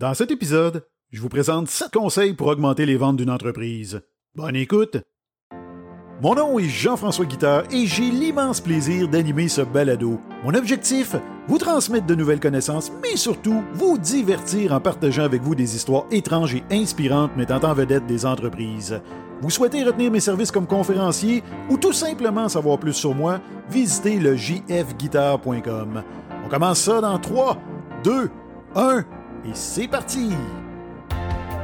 Dans cet épisode, je vous présente 7 conseils pour augmenter les ventes d'une entreprise. Bonne écoute! Mon nom est Jean-François Guitard et j'ai l'immense plaisir d'animer ce balado. Mon objectif, vous transmettre de nouvelles connaissances, mais surtout vous divertir en partageant avec vous des histoires étranges et inspirantes mettant en vedette des entreprises. Vous souhaitez retenir mes services comme conférencier ou tout simplement savoir plus sur moi, visitez le jfguitar.com. On commence ça dans 3, 2, 1 et c'est parti!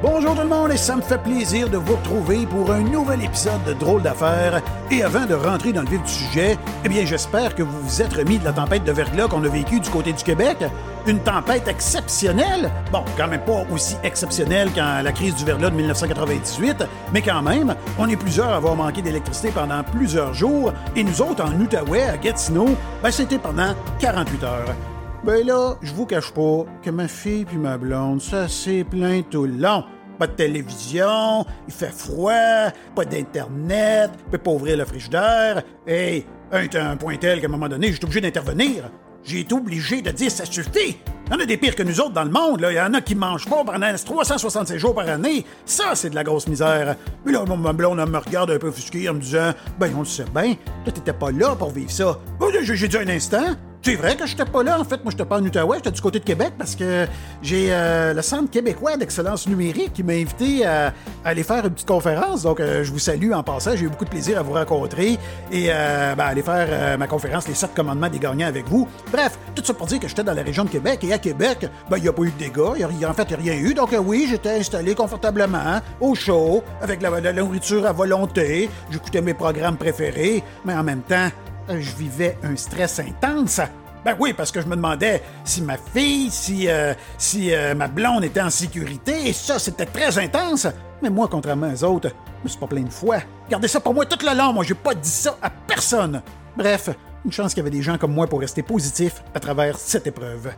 Bonjour tout le monde et ça me fait plaisir de vous retrouver pour un nouvel épisode de Drôle d'affaires. Et avant de rentrer dans le vif du sujet, eh bien j'espère que vous vous êtes remis de la tempête de verglas qu'on a vécue du côté du Québec. Une tempête exceptionnelle. Bon, quand même pas aussi exceptionnelle qu'en la crise du verglas de 1998, mais quand même, on est plusieurs à avoir manqué d'électricité pendant plusieurs jours. Et nous autres, en Outaouais, à Gatineau, ben c'était pendant 48 heures. Ben là, je vous cache pas que ma fille puis ma blonde, ça s'est plein tout le long. Pas de télévision, il fait froid, pas d'internet, peut pas ouvrir le frigidaire. Hey, un, un point tel qu'à un moment donné, été obligé d'intervenir. J'ai été obligé de dire ça suffit. Il y en a des pires que nous autres dans le monde. Là. Il y en a qui mangent pas pendant 366 jours par année. Ça, c'est de la grosse misère. Mais là, ma blonde me regarde un peu offusqué en me disant Ben, on le sait bien, toi, t'étais pas là pour vivre ça. J'ai dit un instant. C'est vrai que j'étais pas là. En fait, moi, j'étais pas en Outaouais, j'étais du côté de Québec parce que j'ai euh, le Centre québécois d'excellence numérique qui m'a invité à, aller faire une petite conférence. Donc, euh, je vous salue en passant. J'ai eu beaucoup de plaisir à vous rencontrer et euh, ben, aller faire ma conférence Les sept commandements des gagnants avec vous. Bref, tout ça pour dire que j'étais dans la région de Québec et à Québec, ben, il n'y a pas eu de dégâts. Y a, en fait, il n'y a rien eu. Donc, oui, j'étais installé confortablement, au chaud, avec la nourriture à volonté. J'écoutais mes programmes préférés, mais en même temps, je vivais un stress intense. Ben oui, parce que je me demandais si ma fille, si, euh, si euh, ma blonde était en sécurité, et ça, c'était très intense. Mais moi, contrairement aux autres, je me suis pas plein de fois. Gardez ça pour moi tout le long, moi, j'ai pas dit ça à personne. Bref, une chance qu'il y avait des gens comme moi pour rester positif à travers cette épreuve.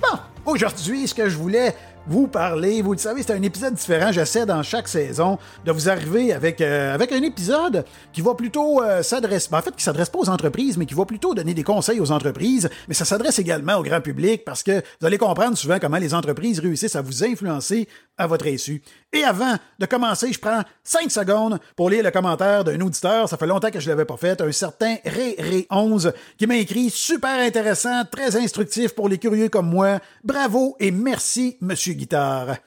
Bon, aujourd'hui, ce que je voulais vous parler. Vous le savez, c'est un épisode différent. J'essaie dans chaque saison de vous arriver avec, euh, avec un épisode qui va plutôt euh, s'adresser, ben, en fait, qui s'adresse pas aux entreprises, mais qui va plutôt donner des conseils aux entreprises. Mais ça s'adresse également au grand public parce que vous allez comprendre souvent comment les entreprises réussissent à vous influencer à votre insu. Et avant de commencer, je prends 5 secondes pour lire le commentaire d'un auditeur. Ça fait longtemps que je l'avais pas fait. Un certain Ré-Ré11 qui m'a écrit super intéressant, très instructif pour les curieux comme moi. Bravo et merci, monsieur Guitare.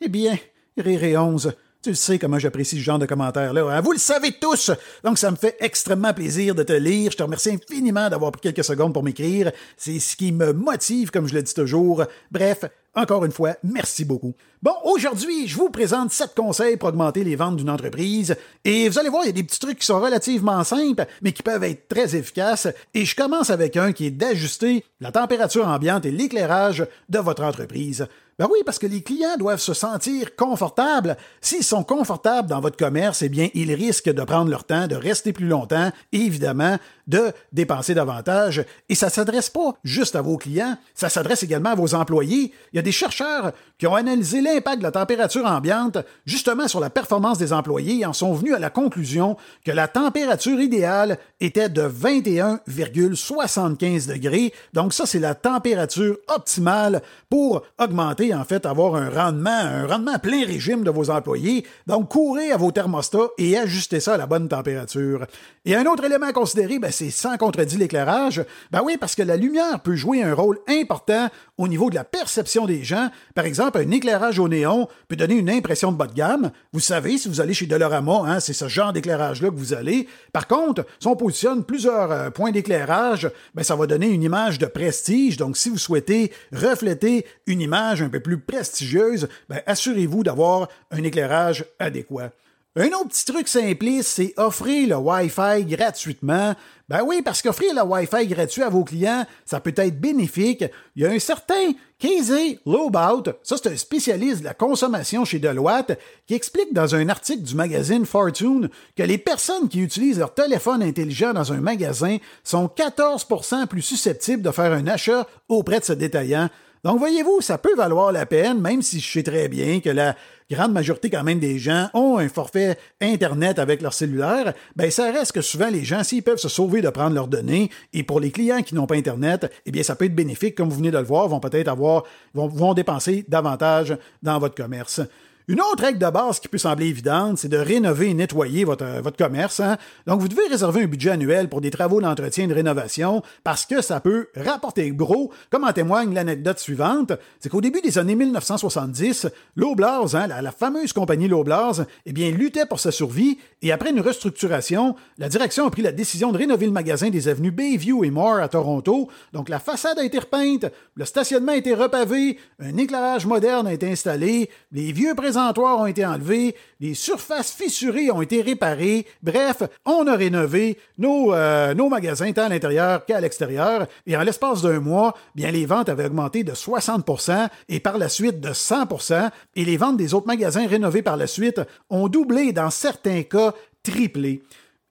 Eh bien, Ré 11, tu sais comment j'apprécie ce genre de commentaires-là. Hein? Vous le savez tous. Donc, ça me fait extrêmement plaisir de te lire. Je te remercie infiniment d'avoir pris quelques secondes pour m'écrire. C'est ce qui me motive, comme je le dis toujours. Bref, encore une fois, merci beaucoup. Bon, aujourd'hui, je vous présente sept conseils pour augmenter les ventes d'une entreprise. Et vous allez voir, il y a des petits trucs qui sont relativement simples, mais qui peuvent être très efficaces. Et je commence avec un qui est d'ajuster la température ambiante et l'éclairage de votre entreprise. Ben oui, parce que les clients doivent se sentir confortables. S'ils sont confortables dans votre commerce, eh bien, ils risquent de prendre leur temps, de rester plus longtemps évidemment de dépenser davantage. Et ça s'adresse pas juste à vos clients, ça s'adresse également à vos employés. Il y a des chercheurs qui ont analysé l'impact de la température ambiante justement sur la performance des employés et en sont venus à la conclusion que la température idéale était de 21,75 degrés. Donc ça, c'est la température optimale pour augmenter, en fait, avoir un rendement, un rendement plein régime de vos employés. Donc courez à vos thermostats et ajustez ça à la bonne température. Et un autre élément à considérer, ben, c'est sans contredit l'éclairage. Ben oui, parce que la lumière peut jouer un rôle important au niveau de la perception des gens. Par exemple, un éclairage au néon peut donner une impression de bas de gamme. Vous savez, si vous allez chez Dolorama, hein, c'est ce genre d'éclairage-là que vous allez. Par contre, si on positionne plusieurs euh, points d'éclairage, ben, ça va donner une image de prestige. Donc, si vous souhaitez refléter une image un peu plus prestigieuse, ben, assurez-vous d'avoir un éclairage adéquat. Un autre petit truc simpliste, c'est offrir le Wi-Fi gratuitement. Ben oui, parce qu'offrir le Wi-Fi gratuit à vos clients, ça peut être bénéfique. Il y a un certain Casey Lobout, ça c'est un spécialiste de la consommation chez Deloitte, qui explique dans un article du magazine Fortune que les personnes qui utilisent leur téléphone intelligent dans un magasin sont 14% plus susceptibles de faire un achat auprès de ce détaillant Donc, voyez-vous, ça peut valoir la peine, même si je sais très bien que la grande majorité quand même des gens ont un forfait Internet avec leur cellulaire, ben ça reste que souvent les gens, s'ils peuvent se sauver de prendre leurs données, et pour les clients qui n'ont pas Internet, eh bien ça peut être bénéfique, comme vous venez de le voir, vont peut-être avoir, vont, vont dépenser davantage dans votre commerce. Une autre règle de base qui peut sembler évidente, c'est de rénover et nettoyer votre, votre commerce. Hein. Donc, vous devez réserver un budget annuel pour des travaux d'entretien et de rénovation parce que ça peut rapporter gros, comme en témoigne l'anecdote suivante. C'est qu'au début des années 1970, Loblaws, hein, la, fameuse compagnie Loblaws, eh bien, luttait pour sa survie et après une restructuration, la direction a pris la décision de rénover le magasin des avenues Bayview et Moore à Toronto. Donc, la façade a été repeinte, le stationnement a été repavé, un éclairage moderne a été installé, les vieux présentoirs ont été enlevés, les surfaces fissurées ont été réparées. Bref, on a rénové nos, euh, nos magasins tant à l'intérieur qu'à l'extérieur. Et en l'espace d'un mois, bien les ventes avaient augmenté de 60% et par la suite de 100% et les ventes des autres magasins rénovés par la suite ont doublé dans certains cas triplé.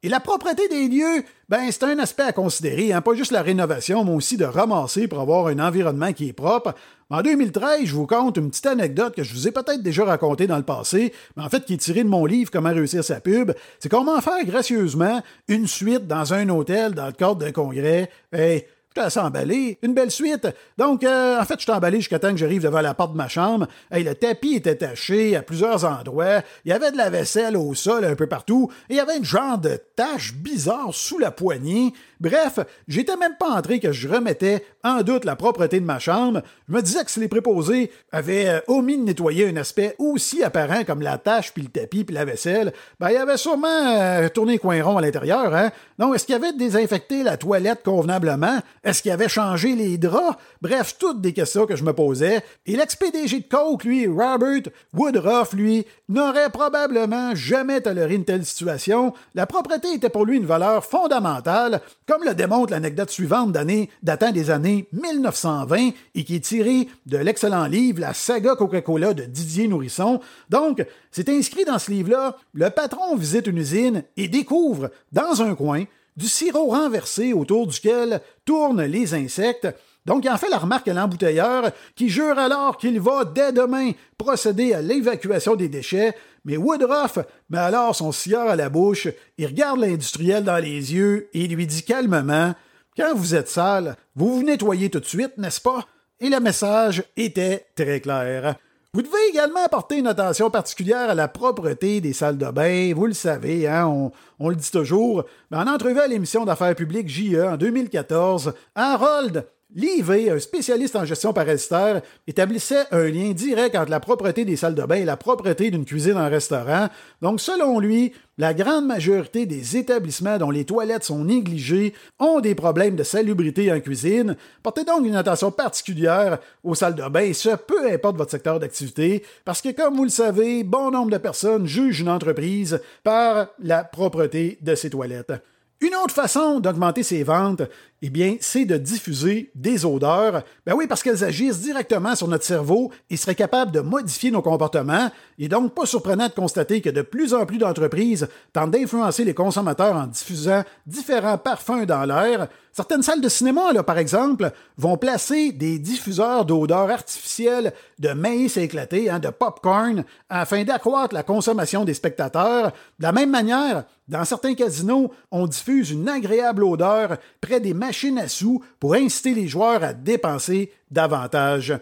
Et la propreté des lieux, ben, c'est un aspect à considérer, hein. pas juste la rénovation, mais aussi de ramasser pour avoir un environnement qui est propre. En 2013, je vous compte une petite anecdote que je vous ai peut-être déjà racontée dans le passé, mais en fait qui est tirée de mon livre Comment réussir sa pub. C'est comment faire gracieusement une suite dans un hôtel dans le cadre d'un congrès. J'étais assez emballé. Une belle suite. Donc, euh, en fait, je suis emballé jusqu'à temps que j'arrive devant la porte de ma chambre. Hey, le tapis était taché à plusieurs endroits. Il y avait de la vaisselle au sol un peu partout. Et il y avait une genre de tache bizarre sous la poignée. Bref, j'étais même pas entré que je remettais en doute la propreté de ma chambre. Je me disais que si les préposés avaient euh, omis de nettoyer un aspect aussi apparent comme la tâche, puis le tapis, puis la vaisselle, ben il y avait sûrement euh, tourné coin rond à l'intérieur, hein? Non, est-ce qu'il y avait désinfecté la toilette convenablement? Est-ce qu'il avait changé les draps? Bref, toutes des questions que je me posais. Et l'ex-PDG de Coke, lui, Robert Woodruff, lui, n'aurait probablement jamais toléré une telle situation. La propreté était pour lui une valeur fondamentale, comme le démontre l'anecdote suivante d'année datant des années 1920 et qui est tirée de l'excellent livre La saga Coca-Cola de Didier Nourrisson. Donc, c'est inscrit dans ce livre-là, le patron visite une usine et découvre, dans un coin, du sirop renversé autour duquel tournent les insectes. Donc, il en fait la remarque à l'embouteilleur qui jure alors qu'il va dès demain procéder à l'évacuation des déchets mais Woodruff met alors son cigare à la bouche, il regarde l'industriel dans les yeux et lui dit calmement Quand vous êtes sale, vous vous nettoyez tout de suite, n'est-ce pas Et le message était très clair. Vous devez également apporter une attention particulière à la propreté des salles de bain. Vous le savez, hein, on, on, le dit toujours. Mais en entrevue à l'émission d'affaires publiques JE en 2014, Harold L'IV, un spécialiste en gestion parasitaire, établissait un lien direct entre la propreté des salles de bain et la propreté d'une cuisine en restaurant. Donc, selon lui, la grande majorité des établissements dont les toilettes sont négligées ont des problèmes de salubrité en cuisine. Portez donc une attention particulière aux salles de bain, ce peu importe votre secteur d'activité, parce que comme vous le savez, bon nombre de personnes jugent une entreprise par la propreté de ses toilettes. Une autre façon d'augmenter ses ventes, eh bien, c'est de diffuser des odeurs. Ben oui, parce qu'elles agissent directement sur notre cerveau et seraient capables de modifier nos comportements. Il donc pas surprenant de constater que de plus en plus d'entreprises tentent d'influencer les consommateurs en diffusant différents parfums dans l'air. Certaines salles de cinéma, là, par exemple, vont placer des diffuseurs d'odeurs artificielles de maïs éclaté, hein, de popcorn, afin d'accroître la consommation des spectateurs. De la même manière, dans certains casinos, on diffuse une agréable odeur près des machines machine à sous pour inciter les joueurs à dépenser davantage.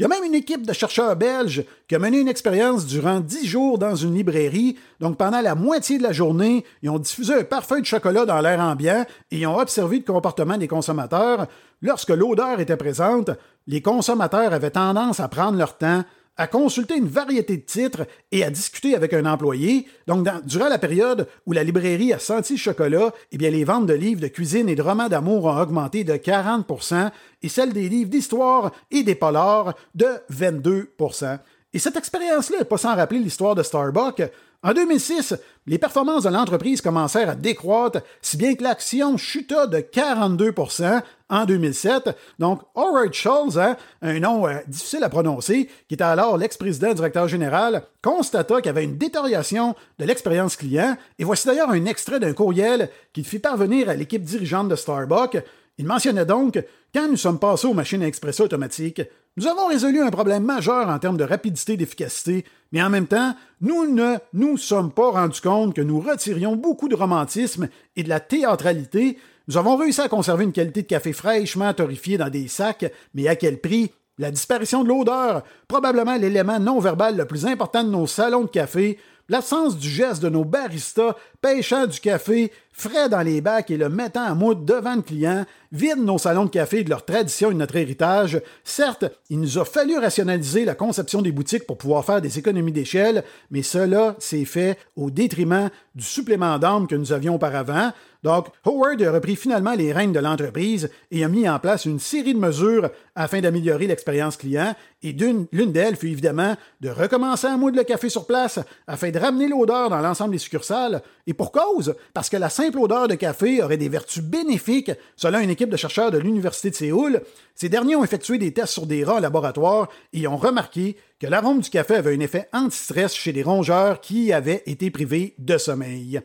Il y a même une équipe de chercheurs belges qui a mené une expérience durant dix jours dans une librairie. Donc, pendant la moitié de la journée, ils ont diffusé un parfum de chocolat dans l'air ambiant et ils ont observé le comportement des consommateurs. Lorsque l'odeur était présente, les consommateurs avaient tendance à prendre leur temps, à consulter une variété de titres et à discuter avec un employé. Donc, durant la période où la librairie a senti le chocolat, eh les ventes de livres de cuisine et de romans d'amour ont augmenté de 40% et celles des livres d'histoire et des polars de 22% Et cette expérience-là n'est pas sans rappeler l'histoire de Starbucks. En 2006, les performances de l'entreprise commencèrent à décroître, si bien que l'action chuta de 42% en 2007. Donc, Howard Schultz, hein, un nom euh, difficile à prononcer, qui était alors l'ex-président directeur général, constata qu'il y avait une détérioration de l'expérience client. Et voici d'ailleurs un extrait d'un courriel qu'il fit parvenir à l'équipe dirigeante de Starbucks. Il mentionnait donc Quand nous sommes passés aux machines à expresso automatiques, Nous avons résolu un problème majeur en termes de rapidité et d'efficacité, mais en même temps, nous ne nous sommes pas rendus compte que nous retirions beaucoup de romantisme et de la théâtralité. Nous avons réussi à conserver une qualité de café fraîchement torréfié dans des sacs, mais à quel prix? La disparition de l'odeur, probablement l'élément non verbal le plus important de nos salons de café, l'absence du geste de nos baristas pêchant du café frais dans les bacs et le mettant à moudre devant le client, vident nos salons de café de leur tradition et de notre héritage. Certes, il nous a fallu rationaliser la conception des boutiques pour pouvoir faire des économies d'échelle, mais cela s'est fait au détriment du supplément d'âme que nous avions auparavant. Donc, Howard a repris finalement les rênes de l'entreprise et a mis en place une série de mesures afin d'améliorer l'expérience client, et l'une d'elles fut évidemment de recommencer à moudre le café sur place afin de ramener l'odeur dans l'ensemble des succursales, et pour cause, parce que la simple odeur de café aurait des vertus bénéfiques selon une équipe de chercheurs de l'Université de Séoul. Ces derniers ont effectué des tests sur des rats en laboratoire et ont remarqué que l'arôme du café avait un effet anti-stress chez les rongeurs qui avaient été privés de sommeil.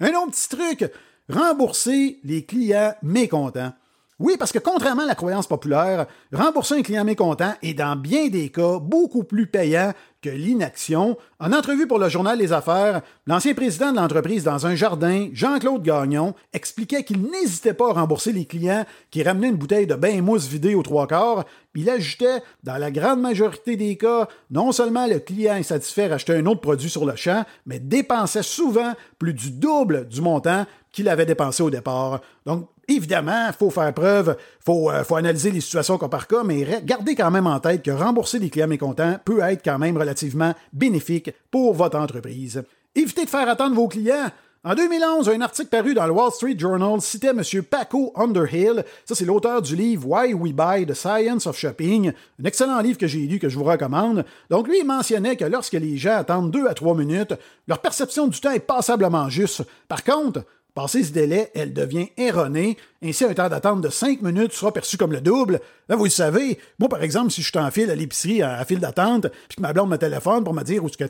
Un autre petit truc, rembourser les clients mécontents. Oui, parce que contrairement à la croyance populaire, rembourser un client mécontent est dans bien des cas beaucoup plus payant que l'inaction. En entrevue pour le journal Les Affaires, l'ancien président de l'entreprise dans un jardin, Jean-Claude Gagnon, expliquait qu'il n'hésitait pas à rembourser les clients qui ramenaient une bouteille de bain mousse vidée aux trois quarts. Il ajoutait, dans la grande majorité des cas, non seulement le client insatisfait achetait un autre produit sur le champ, mais dépensait souvent plus du double du montant qu'il avait dépensé au départ. Donc, Évidemment, il faut faire preuve, il faut, euh, faut, analyser les situations cas par cas, mais gardez quand même en tête que rembourser des clients mécontents peut être quand même relativement bénéfique pour votre entreprise. Évitez de faire attendre vos clients. En 2011, un article paru dans le Wall Street Journal citait M. Paco Underhill. Ça, c'est l'auteur du livre Why We Buy The Science of Shopping, un excellent livre que j'ai lu que je vous recommande. Donc, lui, mentionnait que lorsque les gens attendent deux à trois minutes, leur perception du temps est passablement juste. Par contre, Passé ce délai, elle devient erronée ainsi, un temps d'attente de 5 minutes sera perçu comme le double. Là, vous le savez, moi, par exemple, si je suis en file à l'épicerie, à file d'attente, puis que ma blonde me téléphone pour me dire où est-ce que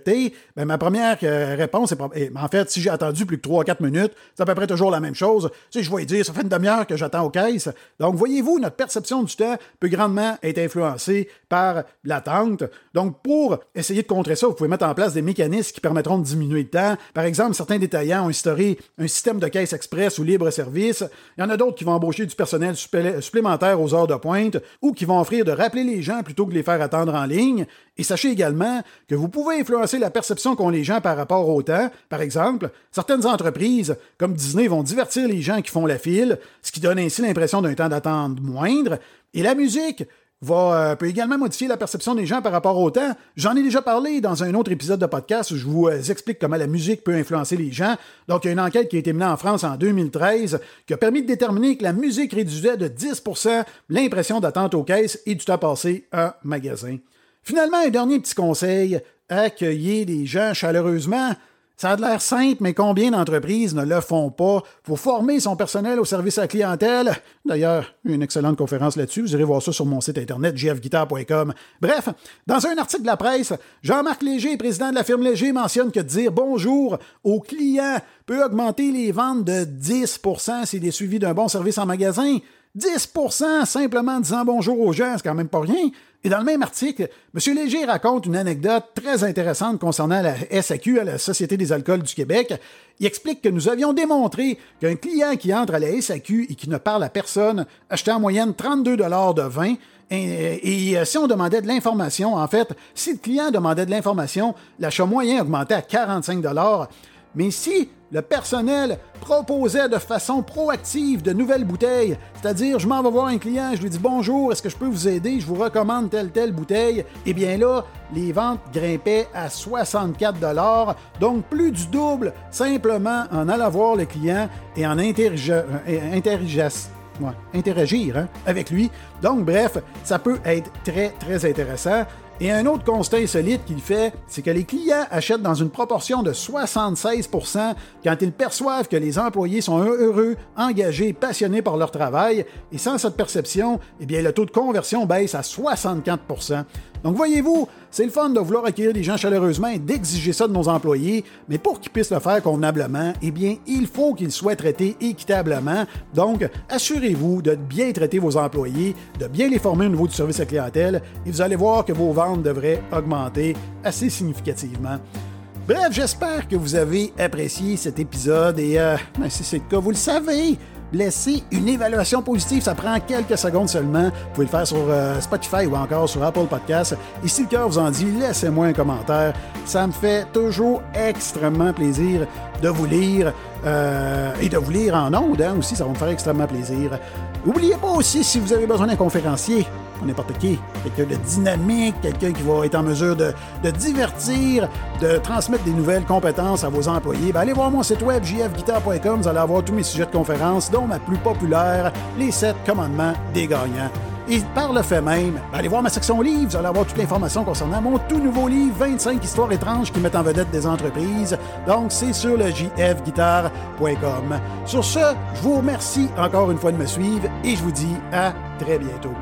ben, ma première euh, réponse est... En fait, si j'ai attendu plus que 3-4 minutes, c'est à peu près toujours la même chose. Tu je vais dire, ça fait une demi-heure que j'attends aux caisses. Donc, voyez-vous, notre perception du temps peut grandement être influencée par l'attente. Donc, pour essayer de contrer ça, vous pouvez mettre en place des mécanismes qui permettront de diminuer le temps. Par exemple, certains détaillants ont instauré un système de caisse express ou libre-service. Il y en a d'autres qui vont embaucher du personnel supplémentaire aux heures de pointe ou qui vont offrir de rappeler les gens plutôt que de les faire attendre en ligne. Et sachez également que vous pouvez influencer la perception qu'ont les gens par rapport au temps. Par exemple, certaines entreprises, comme Disney, vont divertir les gens qui font la file, ce qui donne ainsi l'impression d'un temps d'attente moindre. Et la musique, va, euh, peut également modifier la perception des gens par rapport au temps. J'en ai déjà parlé dans un autre épisode de podcast où je vous euh, explique comment la musique peut influencer les gens. Donc, il y a une enquête qui a été menée en France en 2013 qui a permis de déterminer que la musique réduisait de 10% l'impression d'attente aux caisses et du temps passé en magasin. Finalement, un dernier petit conseil, accueillez les gens chaleureusement. Ça a l'air simple, mais combien d'entreprises ne le font pas pour former son personnel au service à la clientèle? D'ailleurs, une excellente conférence là-dessus. Vous irez voir ça sur mon site internet gfguitar.com. Bref, dans un article de la presse, Jean-Marc Léger, président de la firme Léger, mentionne que dire bonjour aux clients peut augmenter les ventes de 10% s'il est suivi d'un bon service en magasin. 10% simplement en disant bonjour aux gens, c'est quand même pas rien. Et dans le même article, M. Léger raconte une anecdote très intéressante concernant la SAQ, à la Société des alcools du Québec. Il explique que nous avions démontré qu'un client qui entre à la SAQ et qui ne parle à personne achetait en moyenne 32 de vin. Et, et, euh, si on demandait de l'information, en fait, si le client demandait de l'information, l'achat moyen augmentait à 45 mais si le personnel proposait de façon proactive de nouvelles bouteilles, c'est-à-dire je m'en vais voir un client, je lui dis bonjour, est-ce que je peux vous aider, je vous recommande telle telle bouteille, eh bien là, les ventes grimpaient à 64 dollars, donc plus du double simplement en allant voir le client et en interagir, euh, interagir hein, avec lui. Donc bref, ça peut être très très intéressant. Et un autre constat insolite qu'il fait, c'est que les clients achètent dans une proportion de 76% quand ils perçoivent que les employés sont heureux, engagés, passionnés par leur travail. Et sans cette perception, eh le taux de conversion baisse à 64 Donc voyez-vous, c'est le fun de vouloir accueillir des gens chaleureusement et d'exiger ça de nos employés, mais pour qu'ils puissent le faire convenablement, eh bien, il faut qu'ils soient traités équitablement. Donc, assurez-vous de bien traiter vos employés, de bien les former au niveau du service à clientèle, et vous allez voir que vos ventes devraient augmenter assez significativement. Bref, j'espère que vous avez apprécié cet épisode et euh, ben, si c'est le cas, vous le savez, laissez une évaluation positive. Ça prend quelques secondes seulement. Vous pouvez le faire sur euh, Spotify ou encore sur Apple Podcasts. Et si le cœur vous en dit, laissez-moi un commentaire. Ça me fait toujours extrêmement plaisir de vous lire euh, et de vous lire en ondes hein, aussi. Ça va me faire extrêmement plaisir. N'oubliez pas aussi, si vous avez besoin d'un conférencier, n'importe qui, quelqu'un de dynamique, quelqu'un qui va être en mesure de, divertir, de transmettre des nouvelles compétences à vos employés, ben allez voir mon site web jfguitar.com, vous allez avoir tous mes sujets de conférence, dont ma plus populaire, les 7 commandements des gagnants. Et par le fait même, ben, allez voir ma section livres, vous allez avoir toute l'information concernant mon tout nouveau livre, 25 histoires étranges qui mettent en vedette des entreprises. Donc, c'est sur le jfguitar.com. Sur ce, je vous remercie encore une fois de me suivre et je vous dis à très bientôt.